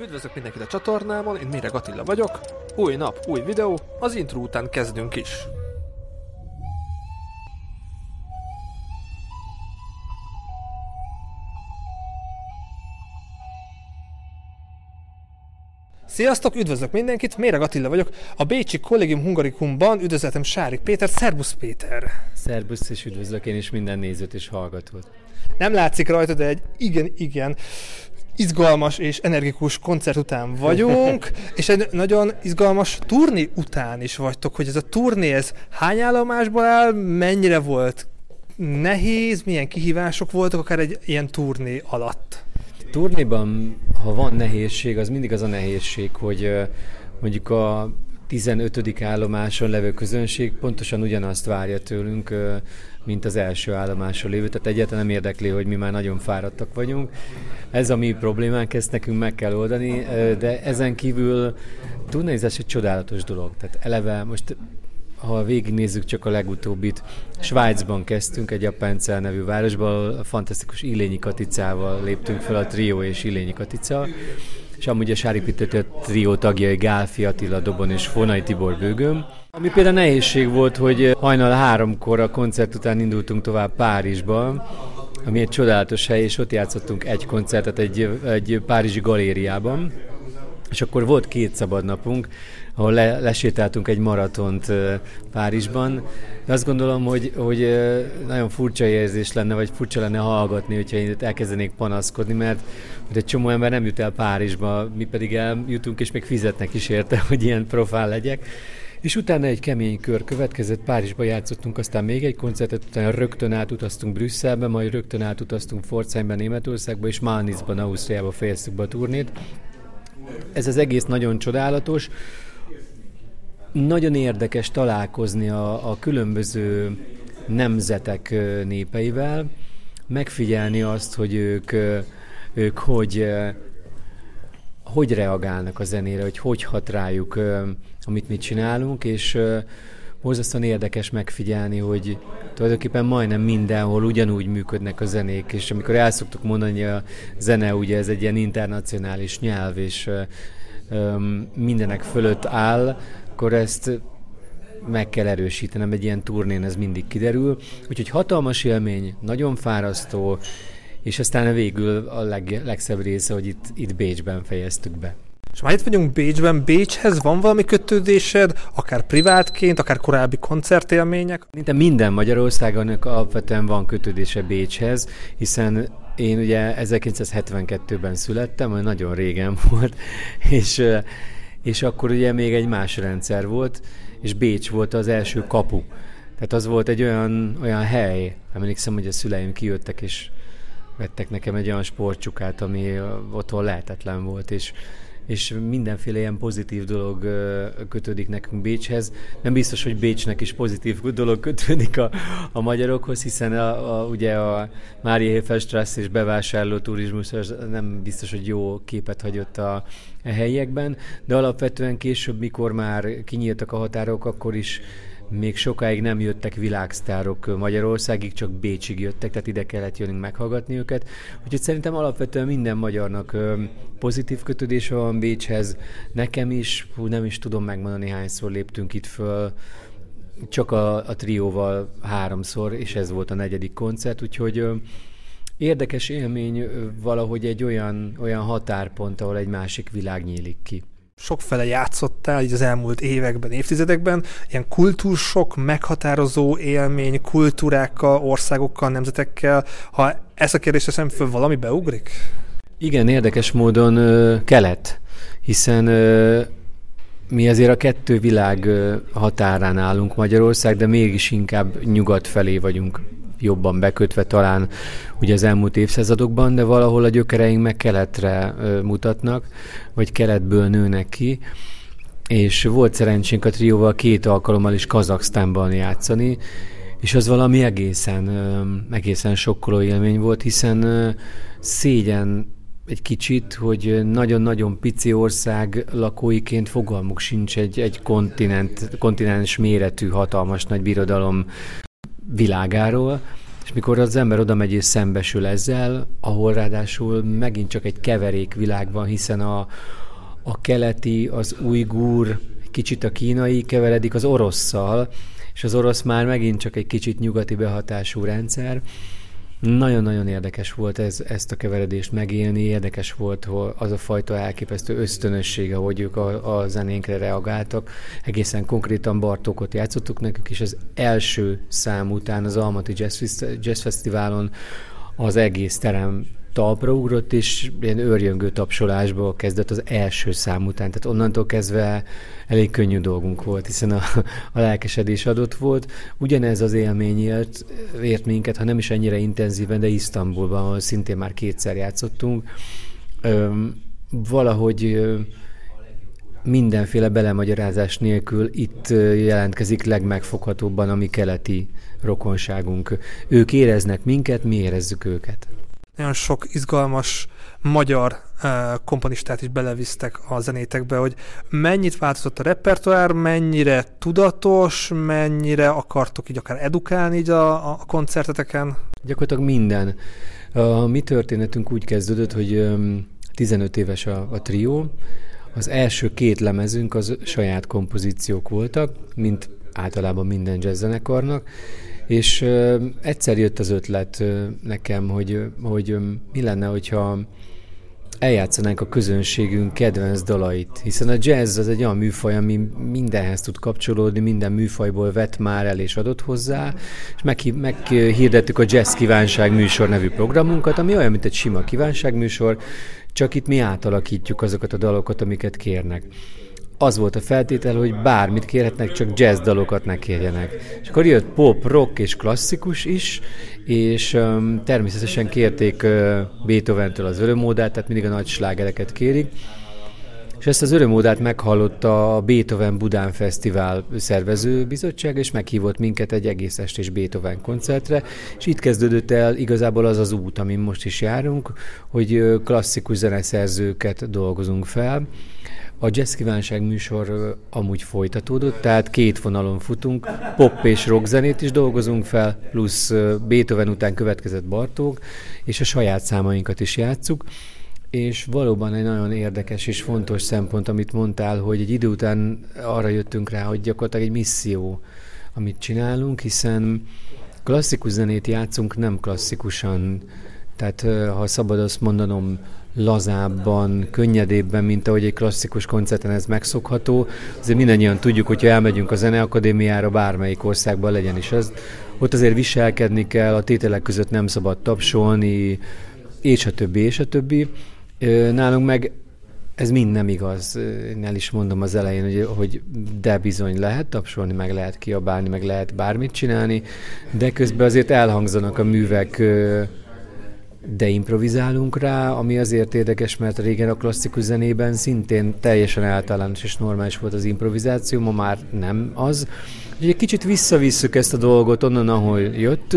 Üdvözlök mindenkit a csatornámon, én Méreg Attila vagyok. Új nap, új videó, az intro után kezdünk is. Sziasztok, üdvözlök mindenkit, Méreg Attila vagyok. A Bécsi Collegium Hungarikumban üdvözletem Sárik Péter. Szerbusz Péter! Szerbusz, és üdvözlök én is minden nézőt és hallgatót. Nem látszik rajta, de egy igen-igen izgalmas és energikus koncert után vagyunk, és egy nagyon izgalmas turné után is vagytok, hogy ez a turné, ez hány állomásból áll, mennyire volt nehéz, milyen kihívások voltak akár egy ilyen turné alatt? Turnéban, ha van nehézség, az mindig az a nehézség, hogy mondjuk a 15. állomáson levő közönség pontosan ugyanazt várja tőlünk, mint az első állomáson lévő, tehát egyáltalán nem érdekli, hogy mi már nagyon fáradtak vagyunk. Ez a mi problémánk, ezt nekünk meg kell oldani, de ezen kívül turnézás egy csodálatos dolog. Tehát eleve most ha végignézzük csak a legutóbbit, Svájcban kezdtünk, egy Japáncel nevű városban, a fantasztikus Ilényi Katicával léptünk fel a Trio és Ilényi Katica, és amúgy a Sári Pittető trió tagjai Gálfi Attila Dobon és Fonai Tibor Bőgöm. Ami például nehézség volt, hogy hajnal háromkor a koncert után indultunk tovább Párizsba, ami egy csodálatos hely, és ott játszottunk egy koncertet egy, egy párizsi galériában, és akkor volt két szabad napunk, ahol le, lesétáltunk egy maratont Párizsban. De azt gondolom, hogy, hogy nagyon furcsa érzés lenne, vagy furcsa lenne hallgatni, hogyha én elkezdenék panaszkodni, mert egy csomó ember nem jut el Párizsba, mi pedig eljutunk, és még fizetnek is érte, hogy ilyen profál legyek. És utána egy kemény kör következett, Párizsba játszottunk, aztán még egy koncertet, utána rögtön átutaztunk Brüsszelbe, majd rögtön átutaztunk Pforzheimbe, Németországba, és Malnitzban, Ausztriába fejeztük be a turnét. Ez az egész nagyon csodálatos. Nagyon érdekes találkozni a, a különböző nemzetek népeivel, megfigyelni azt, hogy ők, ők hogy, hogy reagálnak a zenére, hogy hogy hat rájuk, amit mi csinálunk, és borzasztóan érdekes megfigyelni, hogy tulajdonképpen majdnem mindenhol ugyanúgy működnek a zenék, és amikor el szoktuk mondani, a zene ugye ez egy ilyen internacionális nyelv, és mindenek fölött áll, akkor ezt meg kell erősítenem, egy ilyen turnén ez mindig kiderül. Úgyhogy hatalmas élmény, nagyon fárasztó, és aztán végül a leg, legszebb része, hogy itt, itt Bécsben fejeztük be. És már itt vagyunk Bécsben, Bécshez van valami kötődésed, akár privátként, akár korábbi koncertélmények? Minden, minden Magyarországon alapvetően van kötődése Bécshez, hiszen én ugye 1972-ben születtem, nagyon régen volt, és és akkor ugye még egy más rendszer volt, és Bécs volt az első kapu. Tehát az volt egy olyan, olyan hely, emlékszem, hogy a szüleim kijöttek, és vettek nekem egy olyan sportcsukát, ami otthon lehetetlen volt, és és mindenféle ilyen pozitív dolog kötődik nekünk Bécshez. Nem biztos, hogy Bécsnek is pozitív dolog kötődik a, a magyarokhoz, hiszen a, a, ugye a Mária Hefestrasse és bevásárló turizmus az nem biztos, hogy jó képet hagyott a, a helyiekben, de alapvetően később, mikor már kinyíltak a határok, akkor is még sokáig nem jöttek világsztárok Magyarországig, csak Bécsig jöttek, tehát ide kellett jönnünk meghallgatni őket. Úgyhogy szerintem alapvetően minden magyarnak pozitív kötődése van Bécshez. Nekem is, hú, nem is tudom megmondani, hányszor léptünk itt föl, csak a, a trióval háromszor, és ez volt a negyedik koncert, úgyhogy érdekes élmény valahogy egy olyan, olyan határpont, ahol egy másik világ nyílik ki sokfele játszottál így az elmúlt években, évtizedekben, ilyen kultúrsok, meghatározó élmény kultúrákkal, országokkal, nemzetekkel. Ha ezt a kérdést teszem föl, valami beugrik? Igen, érdekes módon ö, kelet, hiszen ö, mi azért a kettő világ határán állunk Magyarország, de mégis inkább nyugat felé vagyunk jobban bekötve talán ugye az elmúlt évszázadokban, de valahol a gyökereink meg keletre mutatnak, vagy keletből nőnek ki, és volt szerencsénk a trióval két alkalommal is Kazaksztánban játszani, és az valami egészen, egészen sokkoló élmény volt, hiszen szégyen egy kicsit, hogy nagyon-nagyon pici ország lakóiként fogalmuk sincs egy, egy kontinent, kontinens méretű, hatalmas nagy birodalom világáról, És mikor az ember oda megy és szembesül ezzel, ahol ráadásul megint csak egy keverék világ van, hiszen a, a keleti, az ujgur, kicsit a kínai keveredik az orosszal, és az orosz már megint csak egy kicsit nyugati behatású rendszer. Nagyon-nagyon érdekes volt ez, ezt a keveredést megélni, érdekes volt hogy az a fajta elképesztő ösztönössége, hogy ők a, a zenénkre reagáltak. Egészen konkrétan Bartókot játszottuk nekük, és az első szám után az Almaty Jazz, Jazz Fesztiválon az egész terem talpra ugrott, és ilyen őrjöngő tapsolásba kezdett az első szám után. Tehát onnantól kezdve elég könnyű dolgunk volt, hiszen a, a lelkesedés adott volt. Ugyanez az élmény ért, ért minket, ha nem is ennyire intenzíven, de Isztambulban, ahol szintén már kétszer játszottunk. Öm, valahogy mindenféle belemagyarázás nélkül itt jelentkezik legmegfoghatóbban a mi keleti rokonságunk. Ők éreznek minket, mi érezzük őket nagyon sok izgalmas magyar uh, komponistát is belevisztek a zenétekbe, hogy mennyit változott a repertoár, mennyire tudatos, mennyire akartok így akár edukálni így a, a koncerteteken? Gyakorlatilag minden. A mi történetünk úgy kezdődött, hogy 15 éves a, a trió, az első két lemezünk az saját kompozíciók voltak, mint általában minden jazzzenekarnak, és egyszer jött az ötlet nekem, hogy, hogy mi lenne, hogyha eljátszanánk a közönségünk kedvenc dalait, hiszen a jazz az egy olyan műfaj, ami mindenhez tud kapcsolódni, minden műfajból vett már el és adott hozzá, és meghirdettük a Jazz Kívánság műsor nevű programunkat, ami olyan, mint egy sima kívánságműsor, csak itt mi átalakítjuk azokat a dalokat, amiket kérnek az volt a feltétel, hogy bármit kérhetnek, csak jazz dalokat ne kérjenek. És akkor jött pop, rock és klasszikus is, és um, természetesen kérték uh, Beethoven-től az örömódát, tehát mindig a nagy slágereket kérik. És ezt az örömódát meghallotta a Beethoven Budán Fesztivál szervező bizottság, és meghívott minket egy egész estés Beethoven koncertre, és itt kezdődött el igazából az az út, amin most is járunk, hogy klasszikus zeneszerzőket dolgozunk fel, a Jazz Kívánság műsor amúgy folytatódott, tehát két vonalon futunk, pop és rock zenét is dolgozunk fel, plusz Beethoven után következett Bartók, és a saját számainkat is játszuk, és valóban egy nagyon érdekes és fontos szempont, amit mondtál, hogy egy idő után arra jöttünk rá, hogy gyakorlatilag egy misszió, amit csinálunk, hiszen klasszikus zenét játszunk nem klasszikusan, tehát ha szabad azt mondanom, lazábban, könnyedébben, mint ahogy egy klasszikus koncerten ez megszokható. Azért mindannyian tudjuk, hogyha elmegyünk a Zeneakadémiára, bármelyik országban legyen is ez, ott azért viselkedni kell, a tételek között nem szabad tapsolni, és a többi, és a többi. Nálunk meg ez mind nem igaz. Én el is mondom az elején, hogy, hogy de bizony lehet tapsolni, meg lehet kiabálni, meg lehet bármit csinálni, de közben azért elhangzanak a művek de improvizálunk rá, ami azért érdekes, mert régen a klasszikus zenében szintén teljesen általános és normális volt az improvizáció, ma már nem az. Úgyhogy egy kicsit visszavisszük ezt a dolgot onnan, ahol jött,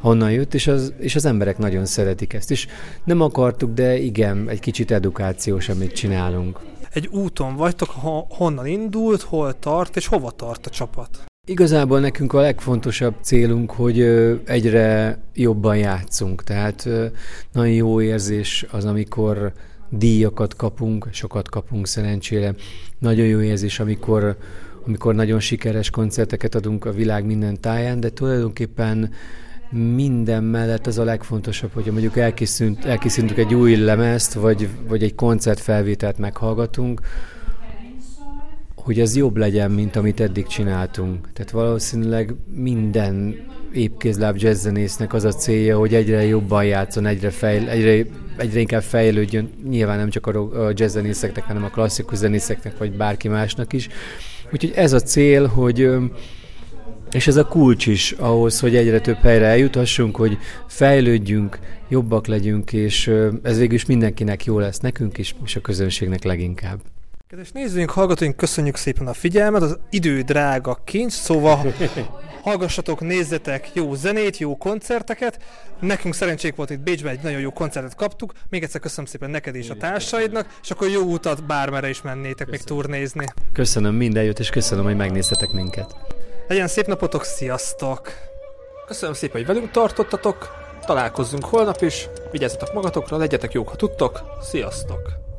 honnan jött, és az, és az emberek nagyon szeretik ezt. És nem akartuk, de igen, egy kicsit edukációs, amit csinálunk. Egy úton vagytok, honnan indult, hol tart, és hova tart a csapat? Igazából nekünk a legfontosabb célunk, hogy egyre jobban játszunk. Tehát nagyon jó érzés az, amikor díjakat kapunk, sokat kapunk szerencsére. Nagyon jó érzés, amikor, amikor nagyon sikeres koncerteket adunk a világ minden táján, de tulajdonképpen minden mellett az a legfontosabb, hogy mondjuk elkészült, elkészítünk egy új lemezt, vagy, vagy egy koncertfelvételt meghallgatunk, hogy az jobb legyen, mint amit eddig csináltunk. Tehát valószínűleg minden épkézláb jazzzenésznek az a célja, hogy egyre jobban játszon, egyre, fejl, egyre, egyre inkább fejlődjön, nyilván nem csak a jazzzenészeknek, hanem a klasszikus zenészeknek, vagy bárki másnak is. Úgyhogy ez a cél, hogy és ez a kulcs is ahhoz, hogy egyre több helyre eljuthassunk, hogy fejlődjünk, jobbak legyünk, és ez végül is mindenkinek jó lesz, nekünk is, és a közönségnek leginkább. Kedves nézőink, hallgatóink, köszönjük szépen a figyelmet, az idő drága kincs, szóval hallgassatok, nézzetek jó zenét, jó koncerteket. Nekünk szerencsék volt itt Bécsben, egy nagyon jó koncertet kaptuk. Még egyszer köszönöm szépen neked és a társaidnak, és akkor jó utat bármere is mennétek köszönöm. még turnézni. Köszönöm minden jót, és köszönöm, hogy megnéztetek minket. Legyen szép napotok, sziasztok! Köszönöm szépen, hogy velünk tartottatok, találkozzunk holnap is, vigyázzatok magatokra, legyetek jók, ha tudtok, sziasztok!